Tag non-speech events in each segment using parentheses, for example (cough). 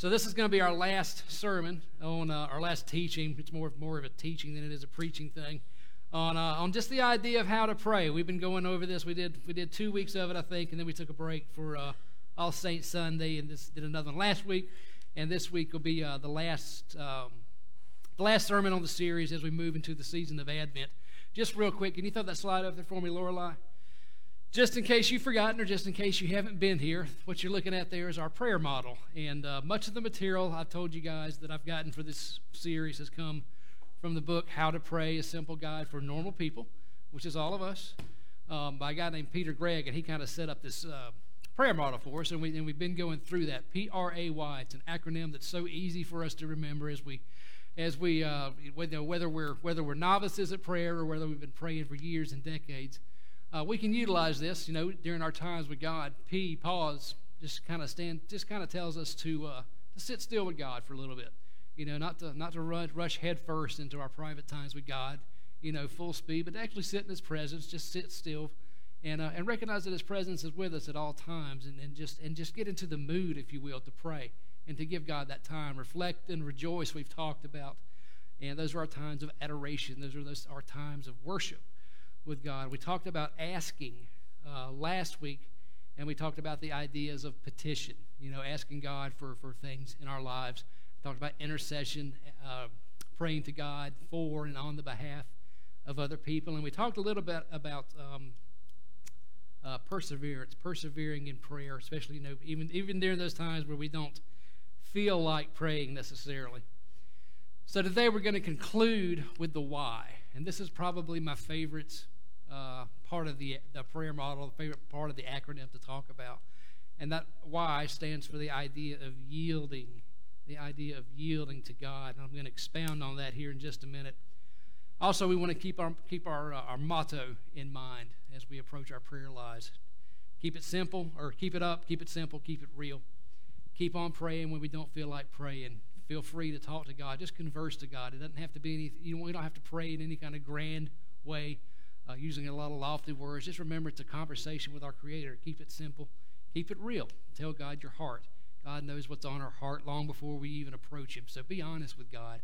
So this is going to be our last sermon on uh, our last teaching. It's more more of a teaching than it is a preaching thing on uh, on just the idea of how to pray. We've been going over this. We did we did two weeks of it, I think, and then we took a break for uh, All Saints Sunday, and this did another one last week, and this week will be uh, the last um, the last sermon on the series as we move into the season of Advent. Just real quick, can you throw that slide up there for me, Lorelei? Just in case you've forgotten or just in case you haven't been here, what you're looking at there is our prayer model. And uh, much of the material I've told you guys that I've gotten for this series has come from the book How to Pray, a simple guide for normal people, which is all of us, um, by a guy named Peter Greig. And he kind of set up this uh, prayer model for us. And, we, and we've been going through that. P R A Y. It's an acronym that's so easy for us to remember as we. As we, uh, whether we're whether we're novices at prayer or whether we've been praying for years and decades, uh, we can utilize this, you know, during our times with God. P, pause, just kind of stand, just kind of tells us to uh, to sit still with God for a little bit. You know, not to not to run, rush headfirst into our private times with God, you know, full speed, but actually sit in His presence, just sit still, and uh, and recognize that His presence is with us at all times, and, and just and just get into the mood, if you will, to pray and to give God that time, reflect and rejoice. We've talked about, and those are our times of adoration. Those are those our times of worship with God. We talked about asking uh, last week, and we talked about the ideas of petition, you know, asking God for, for things in our lives. Talked about intercession, uh, praying to God for and on the behalf of other people. And we talked a little bit about um, uh, perseverance, persevering in prayer, especially, you know, even, even during those times where we don't feel like praying necessarily. So today we're going to conclude with the why. And this is probably my favorite uh, part of the, the prayer model, the favorite part of the acronym to talk about. And that Y stands for the idea of yielding, the idea of yielding to God. And I'm going to expound on that here in just a minute. Also, we want to keep our, keep our, uh, our motto in mind as we approach our prayer lives. Keep it simple, or keep it up, keep it simple, keep it real. Keep on praying when we don't feel like praying. Feel free to talk to God. Just converse to God. It doesn't have to be any, you don't have to pray in any kind of grand way uh, using a lot of lofty words. Just remember it's a conversation with our Creator. Keep it simple, keep it real. Tell God your heart. God knows what's on our heart long before we even approach Him. So be honest with God.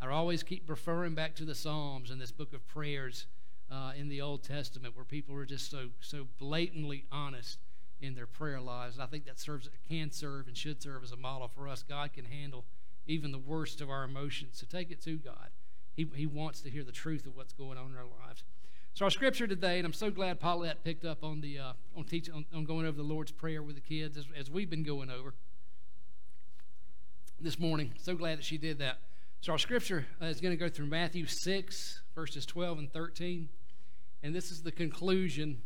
I always keep referring back to the Psalms and this book of prayers uh, in the Old Testament where people are just so so blatantly honest in their prayer lives. And I think that serves can serve and should serve as a model for us. God can handle even the worst of our emotions. So take it to God. He, he wants to hear the truth of what's going on in our lives. So our scripture today, and I'm so glad Paulette picked up on the uh, on teaching on, on, going over the Lord's prayer with the kids as, as we've been going over this morning. So glad that she did that. So our scripture uh, is going to go through Matthew 6 verses 12 and 13, and this is the conclusion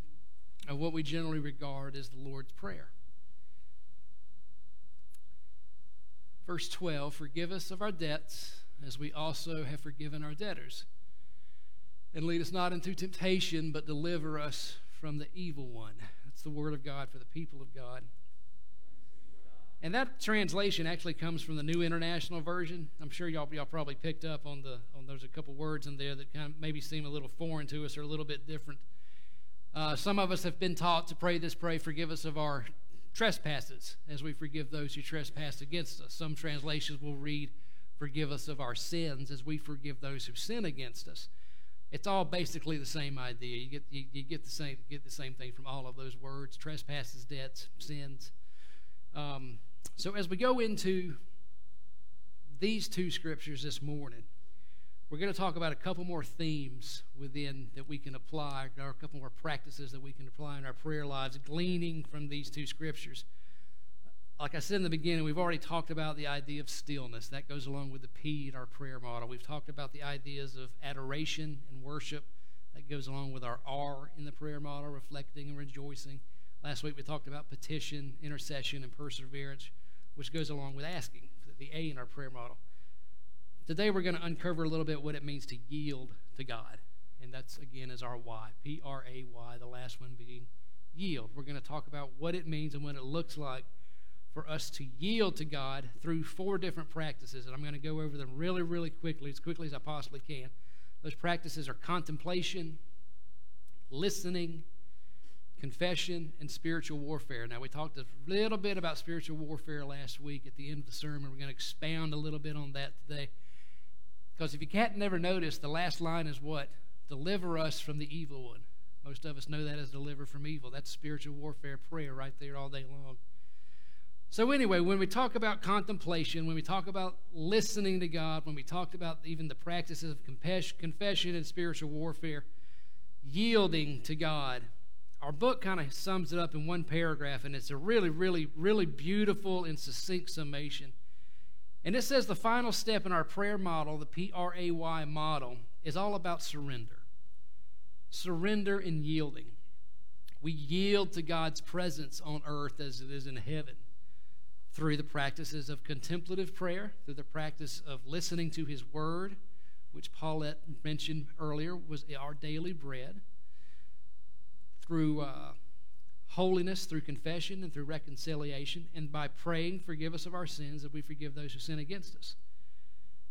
of what we generally regard as the Lord's prayer. Verse 12 Forgive us of our debts as we also have forgiven our debtors. And lead us not into temptation, but deliver us from the evil one. That's the word of God for the people of God. And that translation actually comes from the New International Version. I'm sure y'all, y'all probably picked up on the on there's a couple words in there that kind of maybe seem a little foreign to us or a little bit different. Uh, some of us have been taught to pray this pray, forgive us of our trespasses as we forgive those who trespass against us. Some translations will read, Forgive us of our sins as we forgive those who sin against us. It's all basically the same idea. You get, you, you get, the, same, get the same thing from all of those words trespasses, debts, sins. Um, so as we go into these two scriptures this morning, we're going to talk about a couple more themes within that we can apply, or a couple more practices that we can apply in our prayer lives, gleaning from these two scriptures. Like I said in the beginning, we've already talked about the idea of stillness. That goes along with the P in our prayer model. We've talked about the ideas of adoration and worship. That goes along with our R in the prayer model, reflecting and rejoicing. Last week we talked about petition, intercession, and perseverance, which goes along with asking, the A in our prayer model. Today we're going to uncover a little bit what it means to yield to God. And that's, again, is our Y. P R A Y, the last one being yield. We're going to talk about what it means and what it looks like for us to yield to God through four different practices. And I'm going to go over them really, really quickly, as quickly as I possibly can. Those practices are contemplation, listening, confession, and spiritual warfare. Now, we talked a little bit about spiritual warfare last week at the end of the sermon. We're going to expound a little bit on that today. Because if you can't never notice, the last line is what? Deliver us from the evil one. Most of us know that as deliver from evil. That's spiritual warfare prayer right there all day long. So, anyway, when we talk about contemplation, when we talk about listening to God, when we talked about even the practices of confession and spiritual warfare, yielding to God, our book kind of sums it up in one paragraph, and it's a really, really, really beautiful and succinct summation. And it says the final step in our prayer model, the P R A Y model, is all about surrender. Surrender and yielding. We yield to God's presence on earth as it is in heaven through the practices of contemplative prayer, through the practice of listening to His Word, which Paulette mentioned earlier was our daily bread, through uh, holiness, through confession, and through reconciliation, and by praying, forgive us of our sins, that we forgive those who sin against us.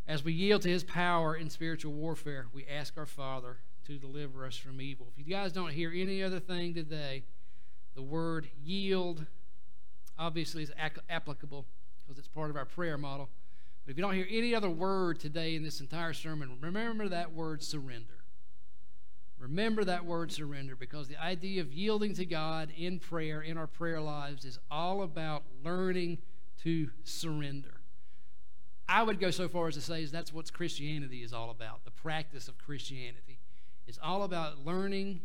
As we yield to His power in spiritual warfare, we ask our Father to deliver us from evil. If you guys don't hear any other thing today, the word yield obviously is applicable because it's part of our prayer model. But if you don't hear any other word today in this entire sermon, remember that word surrender. Remember that word surrender because the idea of yielding to God in prayer, in our prayer lives, is all about learning to surrender. I would go so far as to say that's what Christianity is all about. The practice of Christianity is all about learning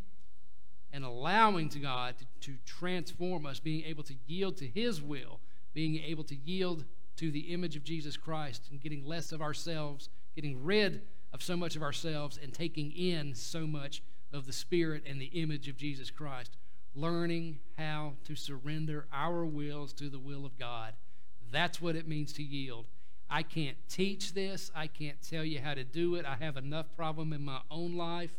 and allowing to God to, to transform us, being able to yield to His will, being able to yield to the image of Jesus Christ, and getting less of ourselves, getting rid of so much of ourselves, and taking in so much of the Spirit and the image of Jesus Christ. Learning how to surrender our wills to the will of God. That's what it means to yield. I can't teach this. I can't tell you how to do it. I have enough problem in my own life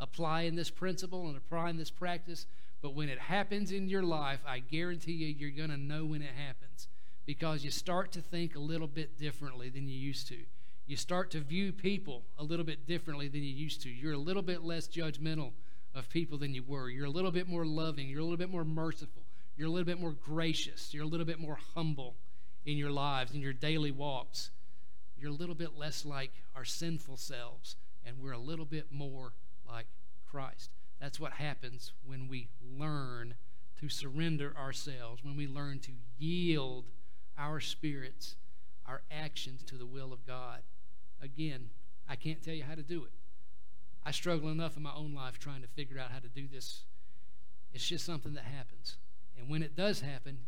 applying this principle and applying this practice. But when it happens in your life, I guarantee you, you're going to know when it happens because you start to think a little bit differently than you used to. You start to view people a little bit differently than you used to. You're a little bit less judgmental of people than you were. You're a little bit more loving. You're a little bit more merciful. You're a little bit more gracious. You're a little bit more humble in your lives, in your daily walks. You're a little bit less like our sinful selves, and we're a little bit more like Christ. That's what happens when we learn to surrender ourselves, when we learn to yield our spirits, our actions to the will of God. Again, I can't tell you how to do it. I struggle enough in my own life trying to figure out how to do this. It's just something that happens. And when it does happen,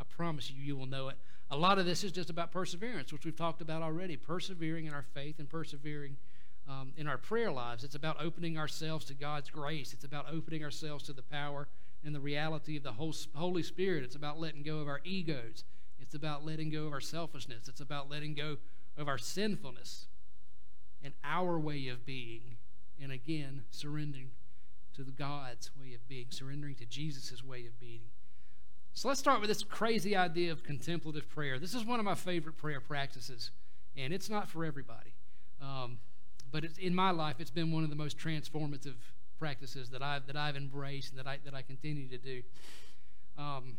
I promise you, you will know it. A lot of this is just about perseverance, which we've talked about already. Persevering in our faith and persevering um, in our prayer lives. It's about opening ourselves to God's grace. It's about opening ourselves to the power and the reality of the Holy Spirit. It's about letting go of our egos. It's about letting go of our selfishness. It's about letting go of our sinfulness and our way of being. And again, surrendering to the God's way of being, surrendering to Jesus' way of being. So let's start with this crazy idea of contemplative prayer. This is one of my favorite prayer practices, and it's not for everybody. Um, but in my life, it's been one of the most transformative practices that I've that I've embraced and that I that I continue to do. Um,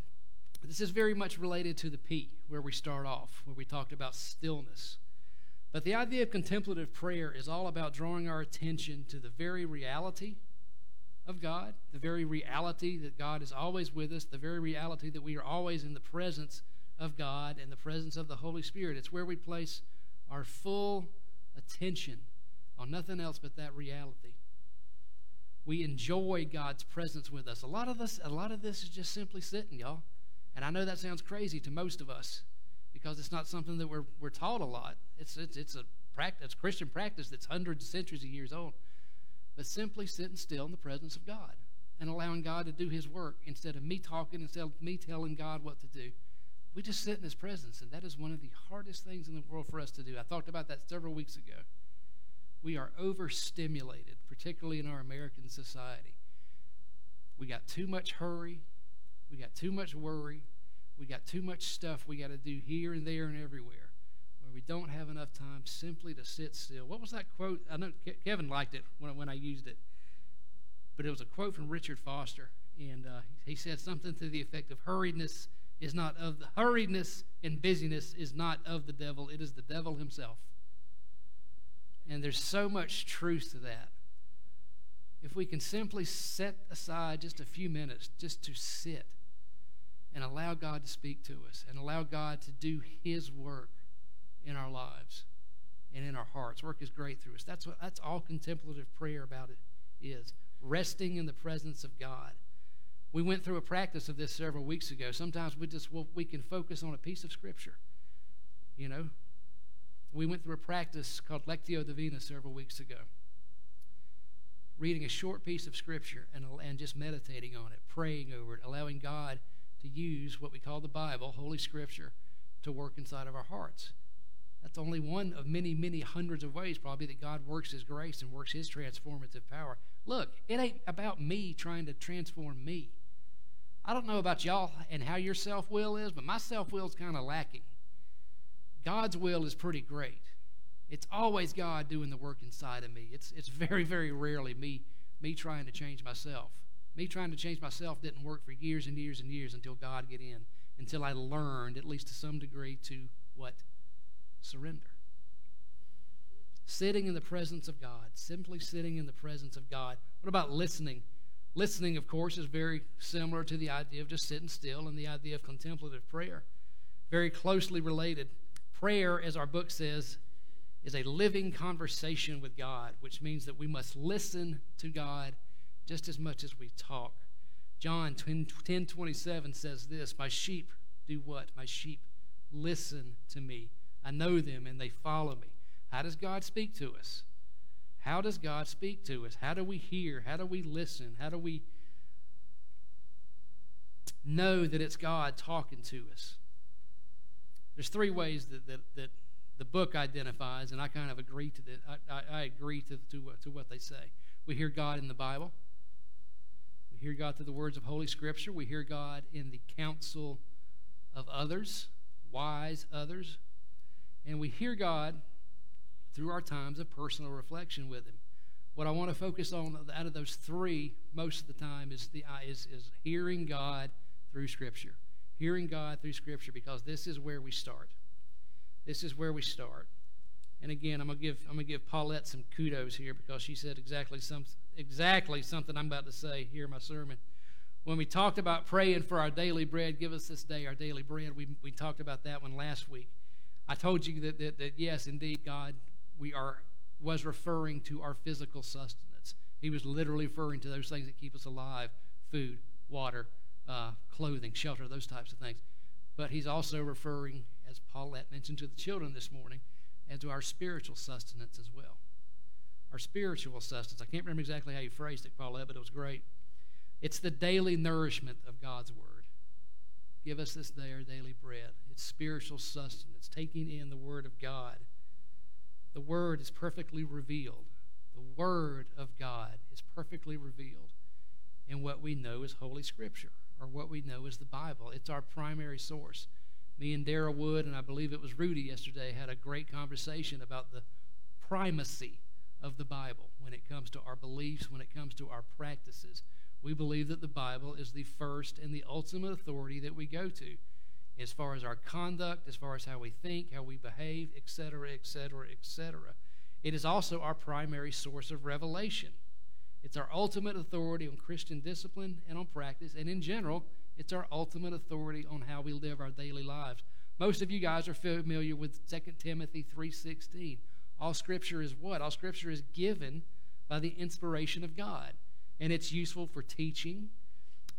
this is very much related to the P, where we start off, where we talked about stillness. But the idea of contemplative prayer is all about drawing our attention to the very reality of God, the very reality that God is always with us, the very reality that we are always in the presence of God and the presence of the Holy Spirit. It's where we place our full attention on nothing else but that reality. We enjoy God's presence with us. A lot of this, a lot of this is just simply sitting, y'all. And I know that sounds crazy to most of us because it's not something that we're, we're taught a lot. It's, it's, it's a practice, Christian practice that's hundreds of centuries of years old. But simply sitting still in the presence of God and allowing God to do His work instead of me talking, instead of me telling God what to do. We just sit in His presence, and that is one of the hardest things in the world for us to do. I talked about that several weeks ago we are overstimulated, particularly in our American society. We got too much hurry, we got too much worry, we got too much stuff we got to do here and there and everywhere, where we don't have enough time simply to sit still. What was that quote? I know Kevin liked it when, when I used it, but it was a quote from Richard Foster, and uh, he said something to the effect of hurriedness is not of the hurriedness and busyness is not of the devil, it is the devil himself. And there's so much truth to that. If we can simply set aside just a few minutes just to sit and allow God to speak to us and allow God to do his work in our lives and in our hearts. Work is great through us. That's what that's all contemplative prayer about it is. Resting in the presence of God. We went through a practice of this several weeks ago. Sometimes we just well, we can focus on a piece of scripture. You know, we went through a practice called Lectio Divina several weeks ago. Reading a short piece of scripture and, and just meditating on it, praying over it, allowing God to use what we call the Bible, Holy Scripture, to work inside of our hearts. That's only one of many, many hundreds of ways, probably, that God works His grace and works His transformative power. Look, it ain't about me trying to transform me. I don't know about y'all and how your self will is, but my self will is kind of lacking. God's will is pretty great. It's always God doing the work inside of me. It's, it's very, very rarely me, me trying to change myself. Me trying to change myself didn't work for years and years and years until God get in, until I learned, at least to some degree, to what? Surrender. Sitting in the presence of God, simply sitting in the presence of God. What about listening? Listening, of course, is very similar to the idea of just sitting still and the idea of contemplative prayer. Very closely related. Prayer, as our book says, is a living conversation with God, which means that we must listen to God just as much as we talk. John 10, 10 27 says this My sheep do what? My sheep listen to me. I know them and they follow me. How does God speak to us? How does God speak to us? How do we hear? How do we listen? How do we know that it's God talking to us? There's three ways that, that, that the book identifies, and I kind of agree to that. I, I, I agree to, to, to what they say. We hear God in the Bible. We hear God through the words of Holy Scripture. We hear God in the counsel of others, wise others. And we hear God through our times of personal reflection with Him. What I want to focus on out of those three most of the time is, the, uh, is, is hearing God through Scripture. Hearing God through Scripture because this is where we start. This is where we start. And again, I'm gonna give I'm gonna give Paulette some kudos here because she said exactly some exactly something I'm about to say here in my sermon. When we talked about praying for our daily bread, give us this day our daily bread. We we talked about that one last week. I told you that, that, that yes, indeed, God, we are was referring to our physical sustenance. He was literally referring to those things that keep us alive: food, water, uh, clothing, shelter, those types of things. But he's also referring, as Paulette mentioned to the children this morning, and to our spiritual sustenance as well. Our spiritual sustenance. I can't remember exactly how you phrased it, Paulette, but it was great. It's the daily nourishment of God's Word. Give us this day our daily bread. It's spiritual sustenance, taking in the Word of God. The Word is perfectly revealed. The Word of God is perfectly revealed in what we know as Holy Scripture or what we know as the Bible. It's our primary source. Me and Daryl Wood, and I believe it was Rudy yesterday, had a great conversation about the primacy of the Bible when it comes to our beliefs, when it comes to our practices. We believe that the Bible is the first and the ultimate authority that we go to as far as our conduct, as far as how we think, how we behave, etc., etc., etc. It is also our primary source of revelation. It's our ultimate authority on Christian discipline and on practice, and in general, it's our ultimate authority on how we live our daily lives. Most of you guys are familiar with 2 Timothy 3:16. All scripture is what? All scripture is given by the inspiration of God, and it's useful for teaching,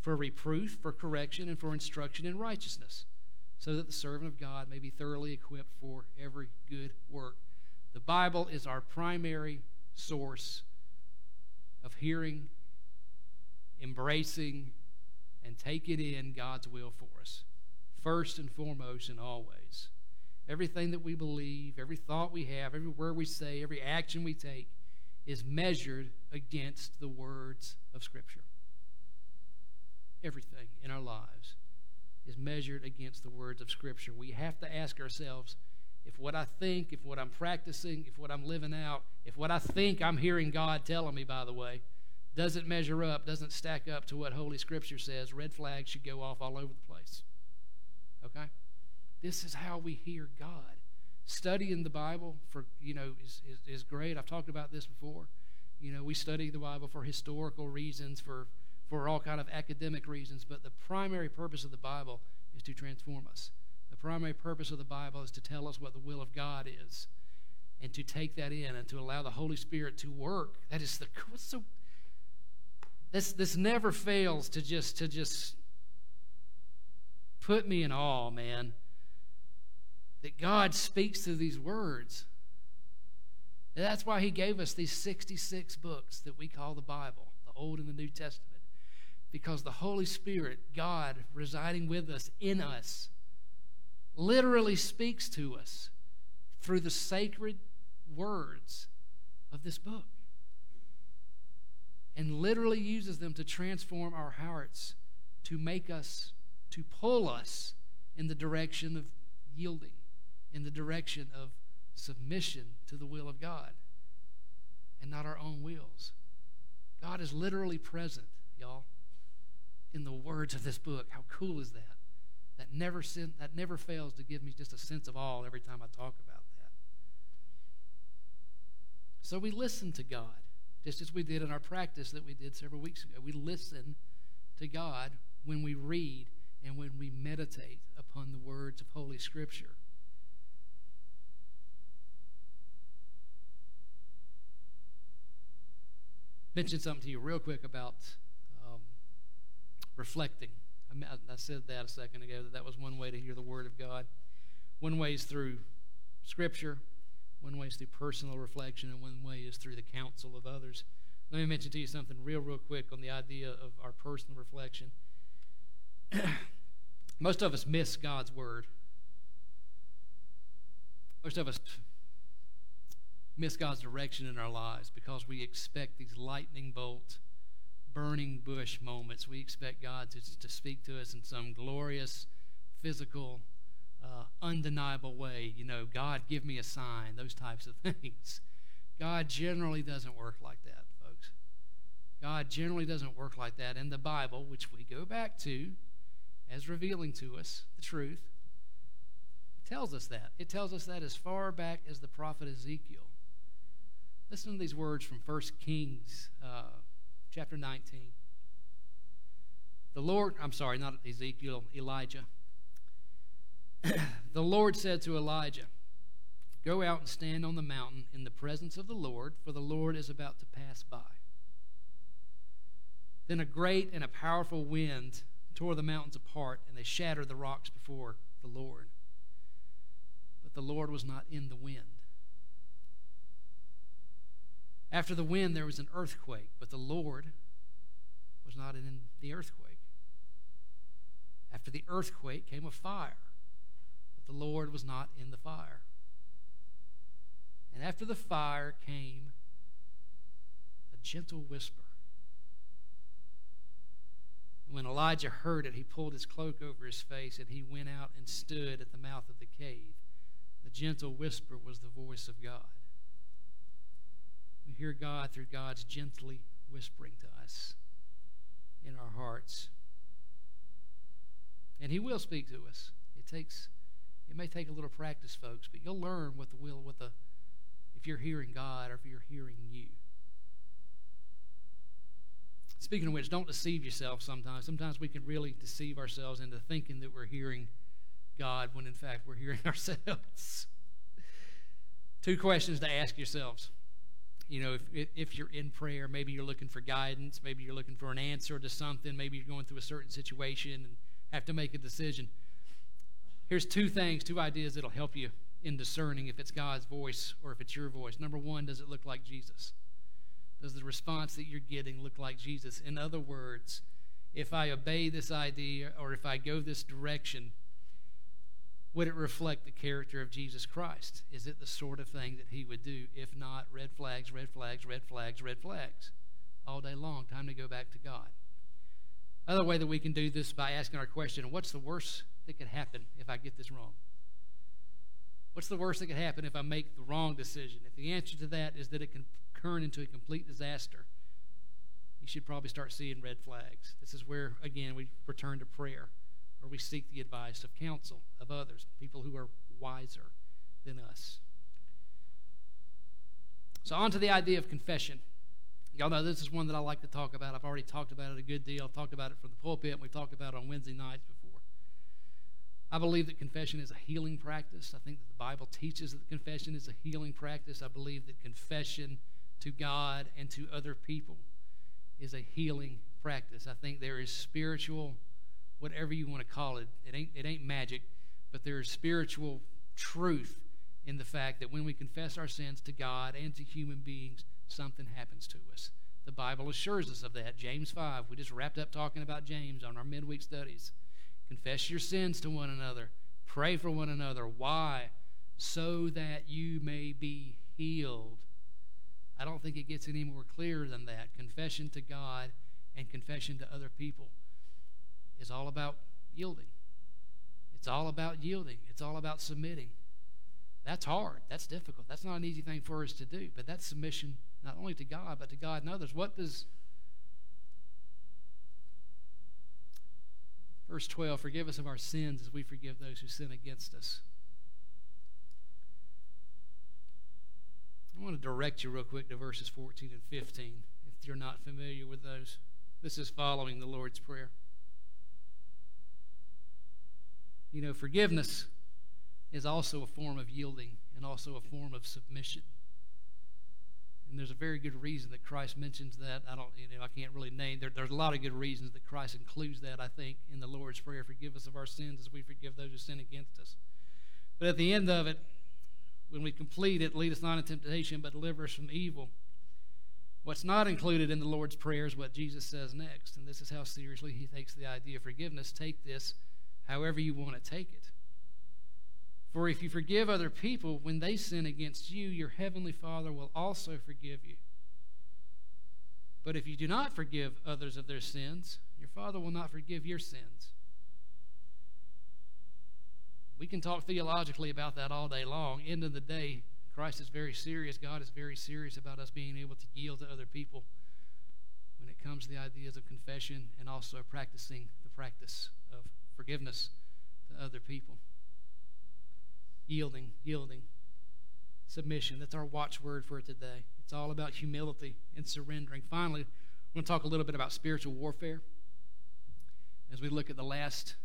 for reproof, for correction, and for instruction in righteousness, so that the servant of God may be thoroughly equipped for every good work. The Bible is our primary source of hearing, embracing, and taking in God's will for us, first and foremost and always. Everything that we believe, every thought we have, every word we say, every action we take is measured against the words of Scripture. Everything in our lives is measured against the words of Scripture. We have to ask ourselves if what I think, if what I'm practicing, if what I'm living out, if what I think I'm hearing God telling me, by the way, doesn't measure up, doesn't stack up to what Holy Scripture says, red flags should go off all over the place. Okay? This is how we hear God. Studying the Bible for you know is, is, is great. I've talked about this before. You know, we study the Bible for historical reasons, for for all kind of academic reasons, but the primary purpose of the Bible is to transform us. The primary purpose of the Bible is to tell us what the will of God is and to take that in and to allow the Holy Spirit to work. That is the so this this never fails to just to just put me in awe, man. That God speaks through these words. And that's why he gave us these 66 books that we call the Bible, the Old and the New Testament. Because the Holy Spirit, God residing with us, in us, literally speaks to us through the sacred words of this book and literally uses them to transform our hearts, to make us, to pull us in the direction of yielding, in the direction of submission to the will of God and not our own wills. God is literally present, y'all, in the words of this book. How cool is that? That never sin, that never fails to give me just a sense of awe every time I talk about that. So we listen to God just as we did in our practice that we did several weeks ago. We listen to God when we read and when we meditate upon the words of Holy Scripture. Mention something to you real quick about um, reflecting. I, I said that a second ago that that was one way to hear the Word of God. One way is through Scripture. One way is through personal reflection, and one way is through the counsel of others. Let me mention to you something real, real quick on the idea of our personal reflection. (clears throat) Most of us miss God's word. Most of us miss God's direction in our lives because we expect these lightning bolt, burning bush moments. We expect God to, to speak to us in some glorious, physical, uh, undeniable way. You know, God, give me a sign, those types of (laughs) things. God generally doesn't work like that, folks. God generally doesn't work like that. In the Bible, which we go back to as revealing to us the truth, tells us that. It tells us that as far back as the prophet Ezekiel. Listen to these words from 1 Kings uh, chapter 19. The Lord, I'm sorry, not Ezekiel, Elijah. (clears throat) the Lord said to Elijah, Go out and stand on the mountain in the presence of the Lord, for the Lord is about to pass by. Then a great and a powerful wind tore the mountains apart, and they shattered the rocks before the Lord. But the Lord was not in the wind. After the wind, there was an earthquake, but the Lord was not in the earthquake. After the earthquake came a fire but the Lord was not in the fire. And after the fire came a gentle whisper. And when Elijah heard it, he pulled his cloak over his face and he went out and stood at the mouth of the cave. The gentle whisper was the voice of God. Hear God through God's gently whispering to us in our hearts. And he will speak to us. It takes it may take a little practice, folks, but you'll learn what the will, what the, if you're hearing God or if you're hearing you. Speaking of which, don't deceive yourself sometimes. Sometimes we can really deceive ourselves into thinking that we're hearing God when in fact we're hearing (laughs) ourselves. Two questions to ask yourselves. You know, if, if you're in prayer, maybe you're looking for guidance, maybe you're looking for an answer to something, maybe you're going through a certain situation and have to make a decision. Here's two things, two ideas that'll help you in discerning if it's God's voice or if it's your voice. Number one, does it look like Jesus? Does the response that you're getting look like Jesus? In other words, if I obey this idea or if I go this direction, would it reflect the character of Jesus Christ? Is it the sort of thing that he would do? If not, red flags, red flags, red flags, red flags. All day long, time to go back to God. Other way that we can do this by asking our question what's the worst that could happen if I get this wrong? What's the worst that could happen if I make the wrong decision? If the answer to that is that it can turn into a complete disaster, you should probably start seeing red flags. This is where, again, we return to prayer, or we seek the advice of counsel of others, people who are wiser than us. So, on to the idea of confession. Y'all know this is one that I like to talk about. I've already talked about it a good deal. I've talked about it from the pulpit, and we've talked about it on Wednesday nights before. I believe that confession is a healing practice. I think that the Bible teaches that confession is a healing practice. I believe that confession to God and to other people is a healing practice. I think there is spiritual, whatever you want to call it, it ain't, it ain't magic, but there is spiritual truth in the fact that when we confess our sins to God and to human beings, something happens to us. The Bible assures us of that. James 5, we just wrapped up talking about James on our midweek studies. Confess your sins to one another, pray for one another. Why? So that you may be healed. I don't think it gets any more clear than that. Confession to God and confession to other people is all about yielding. It's all about yielding. It's all about submitting. That's hard. That's difficult. That's not an easy thing for us to do. But that's submission not only to God, but to God and others. What does verse 12 forgive us of our sins as we forgive those who sin against us? I want to direct you real quick to verses 14 and 15 if you're not familiar with those. This is following the Lord's Prayer. You know, forgiveness is also a form of yielding and also a form of submission. And there's a very good reason that Christ mentions that. I don't, you know, I can't really name. There, there's a lot of good reasons that Christ includes that. I think in the Lord's prayer, forgive us of our sins as we forgive those who sin against us. But at the end of it, when we complete it, lead us not into temptation, but deliver us from evil. What's not included in the Lord's prayer is what Jesus says next, and this is how seriously he takes the idea of forgiveness. Take this however you want to take it. For if you forgive other people when they sin against you, your heavenly Father will also forgive you. But if you do not forgive others of their sins, your Father will not forgive your sins. We can talk theologically about that all day long. End of the day, Christ is very serious. God is very serious about us being able to yield to other people when it comes to the ideas of confession and also practicing the practice of forgiveness to other people yielding, yielding, submission. That's our watchword for today. It's all about humility and surrendering. Finally, we're going to talk a little bit about spiritual warfare as we look at the last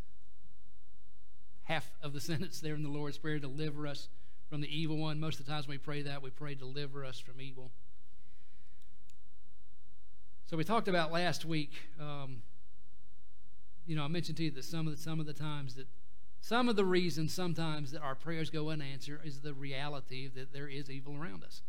half of the (laughs) sentence there in the Lord's Prayer deliver us from the evil one. Most of the times when we pray that, we pray, deliver us from evil. So we talked about last week. Um, you know, I mentioned to you that some of the, some of the times that some of the reasons sometimes that our prayers go unanswered is the reality that there is evil around us.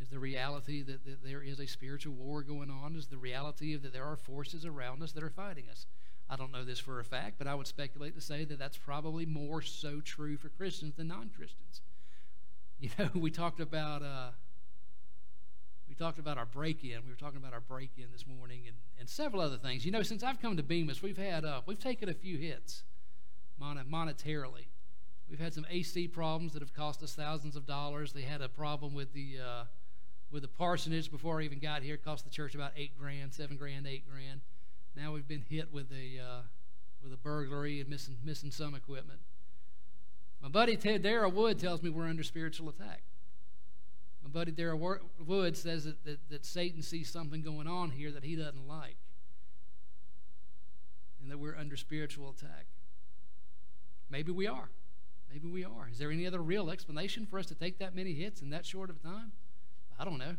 Is the reality that, that there is a spiritual war going on? Is the reality of that there are forces around us that are fighting us? I don't know this for a fact, but I would speculate to say that that's probably more so true for Christians than non-Christians. (laughs) You know, we talked about uh, we talked about our break-in. We were talking about our break-in this morning, and, and several other things. You know, since I've come to Bemis, we've had uh, we've taken a few hits monetarily. We've had some AC problems that have cost us thousands of dollars. They had a problem with the uh, with the parsonage before I even got here. It cost the church about eight grand, seven grand, eight grand. Now we've been hit with a uh, with a burglary and missing missing some equipment. My buddy Ted Darrell Wood tells me we're under spiritual attack. My buddy Darrell Wood says that, that, that Satan sees something going on here that he doesn't like, and that we're under spiritual attack. Maybe we are. Maybe we are. Is there any other real explanation for us to take that many hits in that short of a time? I don't know.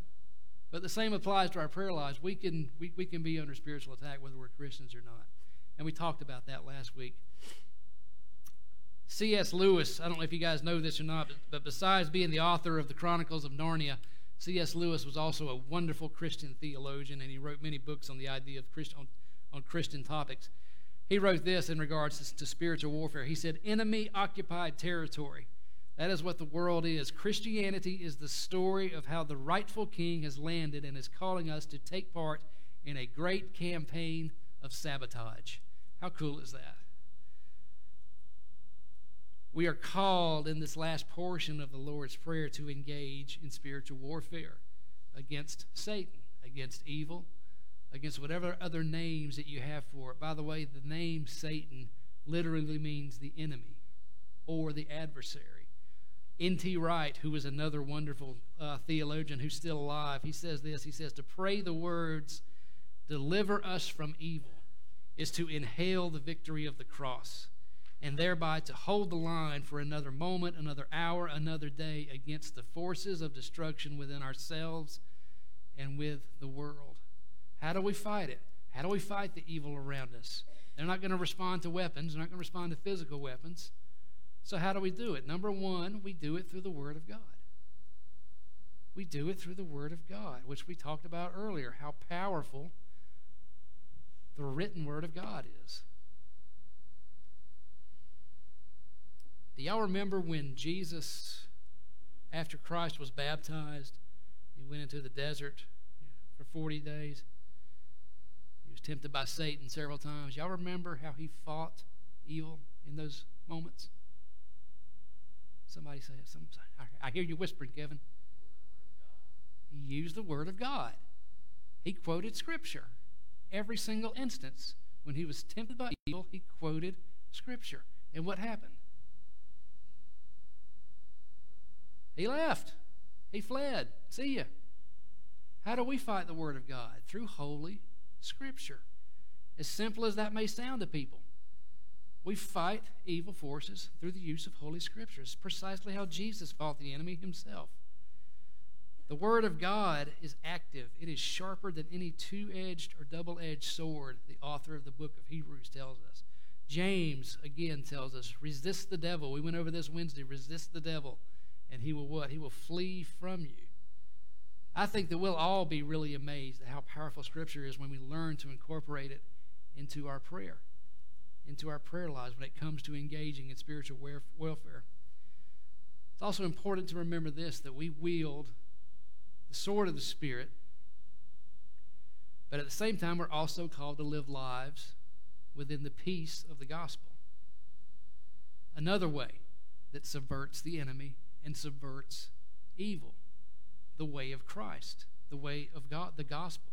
But the same applies to our prayer lives. We can, we, we can be under spiritual attack whether we're Christians or not. And we talked about that last week. C.S. Lewis, I don't know if you guys know this or not, but, but besides being the author of the Chronicles of Narnia, C.S. Lewis was also a wonderful Christian theologian, and he wrote many books on the idea of Christ, on, on Christian topics. He wrote this in regards to, to spiritual warfare. He said, Enemy occupied territory. That is what the world is. Christianity is the story of how the rightful king has landed and is calling us to take part in a great campaign of sabotage. How cool is that? We are called in this last portion of the Lord's Prayer to engage in spiritual warfare against Satan, against evil, against whatever other names that you have for it. By the way, the name Satan literally means the enemy or the adversary. N.T. Wright, who was another wonderful uh, theologian who's still alive, he says this. He says, To pray the words, deliver us from evil, is to inhale the victory of the cross, and thereby to hold the line for another moment, another hour, another day against the forces of destruction within ourselves and with the world. How do we fight it? How do we fight the evil around us? They're not going to respond to weapons, they're not going to respond to physical weapons. So, how do we do it? Number one, we do it through the Word of God. We do it through the Word of God, which we talked about earlier, how powerful the written Word of God is. Do y'all remember when Jesus, after Christ was baptized, he went into the desert for 40 days? He was tempted by Satan several times. Y'all remember how he fought evil in those moments? Somebody say it. Some, I hear you whispering, Kevin. He used the Word of God. He quoted Scripture. Every single instance when he was tempted by evil, he quoted Scripture. And what happened? He left. He fled. See ya. How do we fight the Word of God? Through Holy Scripture. As simple as that may sound to people. We fight evil forces through the use of Holy Scriptures. Precisely how Jesus fought the enemy himself. The Word of God is active. It is sharper than any two edged or double edged sword, the author of the book of Hebrews tells us. James, again, tells us resist the devil. We went over this Wednesday. Resist the devil, and he will what? He will flee from you. I think that we'll all be really amazed at how powerful Scripture is when we learn to incorporate it into our prayer into our prayer lives when it comes to engaging in spiritual welfare. It's also important to remember this that we wield the sword of the Spirit, but at the same time, we're also called to live lives within the peace of the gospel. Another way that subverts the enemy and subverts evil the way of Christ, the way of God, the gospel.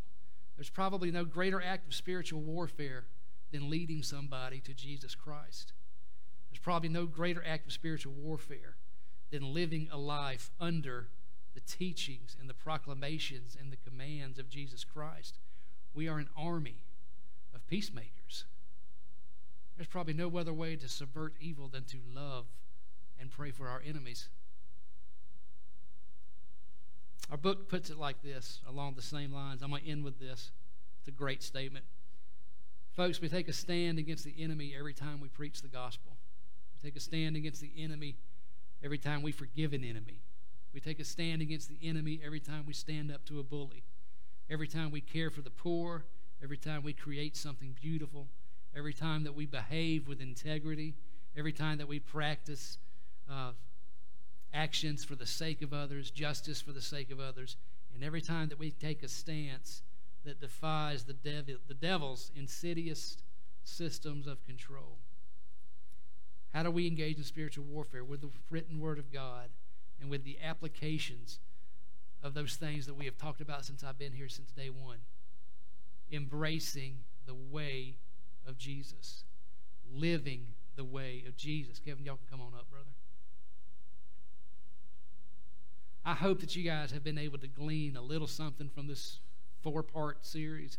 There's probably no greater act of spiritual warfare than leading somebody to Jesus Christ. There's probably no greater act of spiritual warfare than living a life under the teachings and the proclamations and the commands of Jesus Christ. We are an army of peacemakers. There's probably no other way to subvert evil than to love and pray for our enemies. Our book puts it like this, along the same lines. I'm going to end with this. It's a great statement. Folks, we take a stand against the enemy every time we preach the gospel. We take a stand against the enemy every time we forgive an enemy. We take a stand against the enemy every time we stand up to a bully. Every time we care for the poor, every time we create something beautiful, every time that we behave with integrity, every time that we practice uh, actions for the sake of others, justice for the sake of others, and every time that we take a stance that defies the, devil, the devil's insidious systems of control. How do we engage in spiritual warfare? With the written word of God and with the applications of those things that we have talked about since I've been here since day one. Embracing the way of Jesus, living the way of Jesus. Kevin, y'all can come on up, brother. I hope that you guys have been able to glean a little something from this four part series.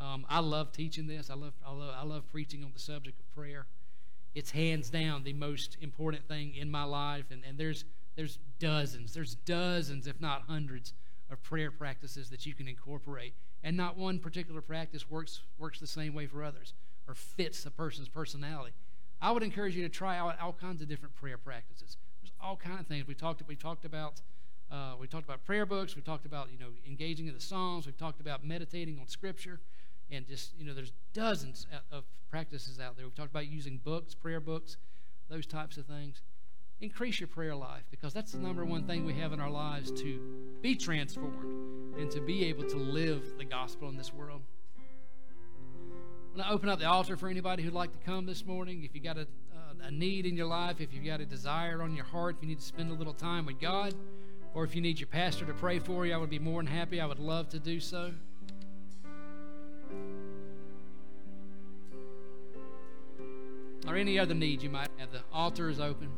Um, I love teaching this. I love, I love, I love preaching on the subject of prayer. It's hands down the most important thing in my life, and, and there's there's dozens, there's dozens, if not hundreds, of prayer practices that you can incorporate, and not one particular practice works works the same way for others or fits a person's personality. I would encourage you to try out all kinds of different prayer practices. There's all kinds of things we talked we talked about uh, we talked about prayer books. We talked about you know engaging in the Psalms. We've talked about meditating on Scripture, and just you know there's dozens of practices out there. We've talked about using books, prayer books, those types of things. Increase your prayer life because that's the number one thing we have in our lives to be transformed and to be able to live the gospel in this world. I'm going to open up the altar for anybody who'd like to come this morning. If you got a, uh, a need in your life, if you've got a desire on your heart, if you need to spend a little time with God or if you need your pastor to pray for you, I would be more than happy. I would love to do so. Or any other need you might have. The altar is open.